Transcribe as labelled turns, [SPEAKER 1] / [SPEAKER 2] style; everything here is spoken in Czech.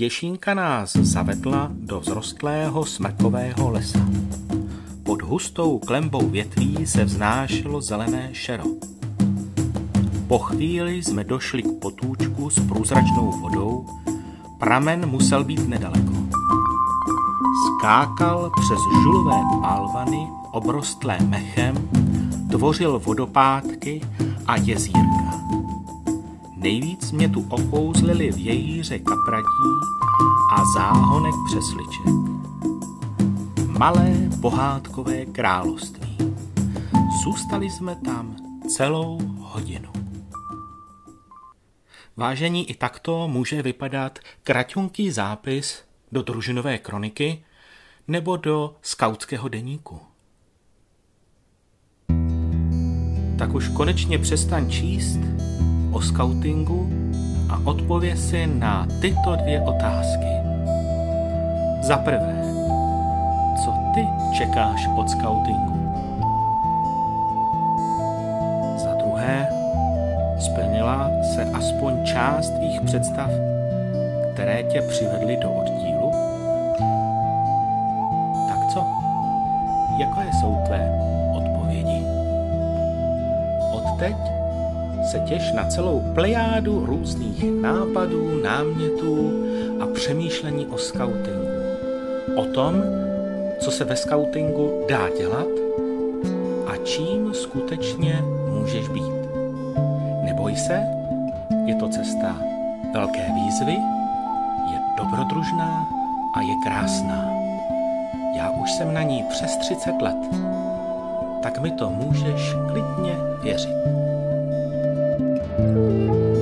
[SPEAKER 1] Pěšínka nás zavedla do vzrostlého smrkového lesa. Pod hustou klembou větví se vznášelo zelené šero. Po chvíli jsme došli k potůčku s průzračnou vodou, pramen musel být nedaleko. Skákal přes žulové pálvany, obrostlé mechem, tvořil vodopádky a jezírka. Nejvíc mě tu okouzlili vějíře kapradí a záhonek přesliček. Malé pohádkové království. Zůstali jsme tam celou hodinu. Vážení, i takto může vypadat kratunký zápis do družinové kroniky nebo do skautského deníku. Tak už konečně přestaň číst o skautingu a odpověz si na tyto dvě otázky. Za prvé, co ty čekáš od skautingu? Za druhé, splnila se aspoň část tvých představ, které tě přivedly do oddílu? Se těš na celou plejádu různých nápadů, námětů a přemýšlení o skautingu. O tom, co se ve skautingu dá dělat a čím skutečně můžeš být. Neboj se, je to cesta velké výzvy, je dobrodružná a je krásná. Já už jsem na ní přes 30 let, tak mi to můžeš klidně věřit. Música